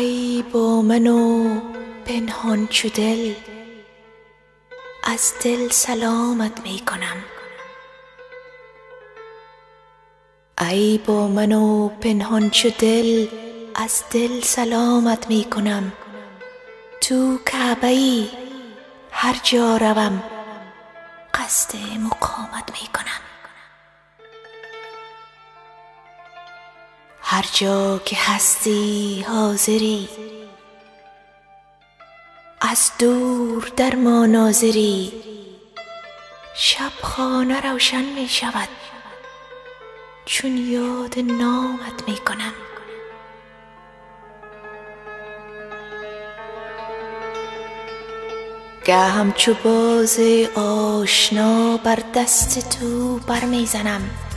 ای با من و پنهان چو دل از دل سلامت می کنم. ای با من و پنهان چو دل از دل سلامت می کنم. تو کعبه ای هر جا روم قصد مقامت می کنم. هر جا که هستی حاضری. از دور در ما ناظری. شب خانه روشن می شود. چون یاد نامت می کنم. گه همچو باز آشنا بر دست تو بر می زنم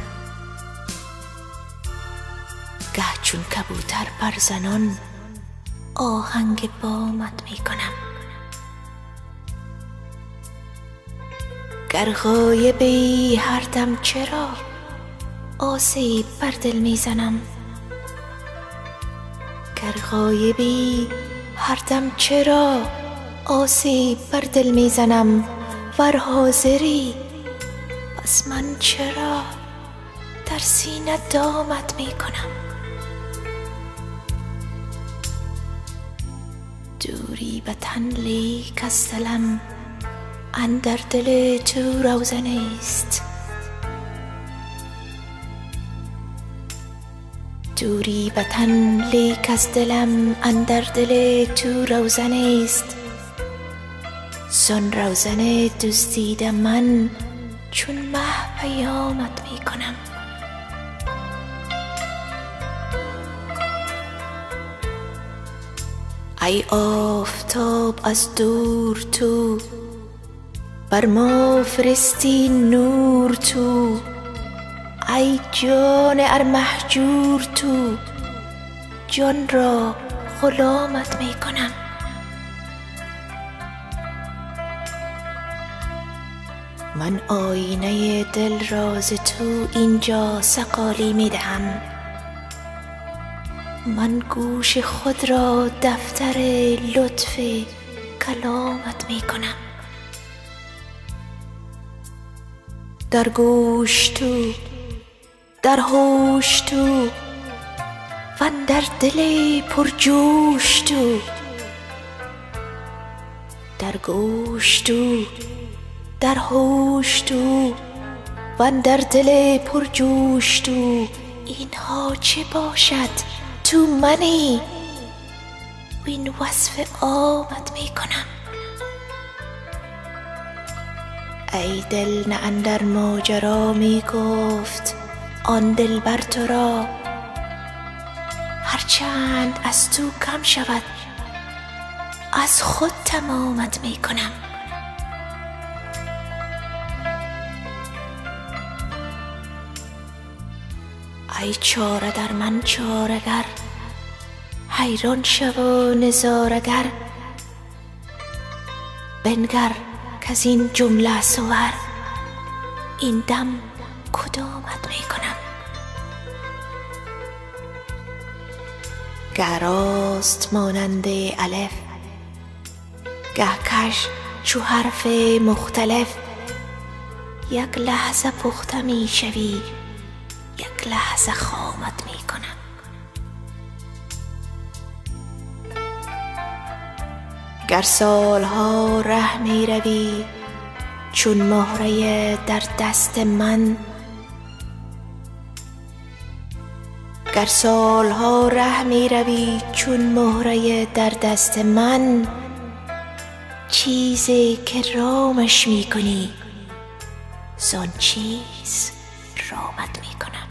گه چون کبوتر پر زنان آهنگ بامت می کنم. گر غایبی هر دم چرا آسیب بر دل می زنم. گر غایبی هر دم چرا آسیب بر دل می زنم. ور حاضری پس من چرا در سینه دامت می کنم؟ دوری به تن لیک از دلم اندر دل تو روزنیست. دوری به تن لیک از دلم اندر دل تو روزنیست. زان روزنه دزدیده من چون مه پیامت می کنم ای آفتاب از دور تو بر ما فرستی نور تو. ای جان ار مهجور تو جان را غلامت می کنم. من آینه دل را ز تو اینجا صقالی می دهم. من گوش خود را دفتر لطف کلامت می کنم در گوش تو در هوش تو وندر دل پرجوش تو. در گوش تو در هوش تو وندر دل پرجوش تو. اینها چه باشد؟ تو منی. وین وصف آمد می کنم ای دل نه اندر ماجرا می گفت آن دلبر تو را. هرچند از تو کم شود از خود تمامت می کنم ای چاره در من چاره گر. حیران شو و نظاره گر. بنگر کز این جمله صور. این دم کدامت می کنم؟ گه راست مانند الف گه کژ چو حرف مختلف. یک لحظه پخته می شوی. یک لحظه خامت می کنم گر سالها ره می روی چون مهره در دست من گر سالها ره می روی چون مهره در دست من چیزی که رامش می کنی زان چیز رامت می کنم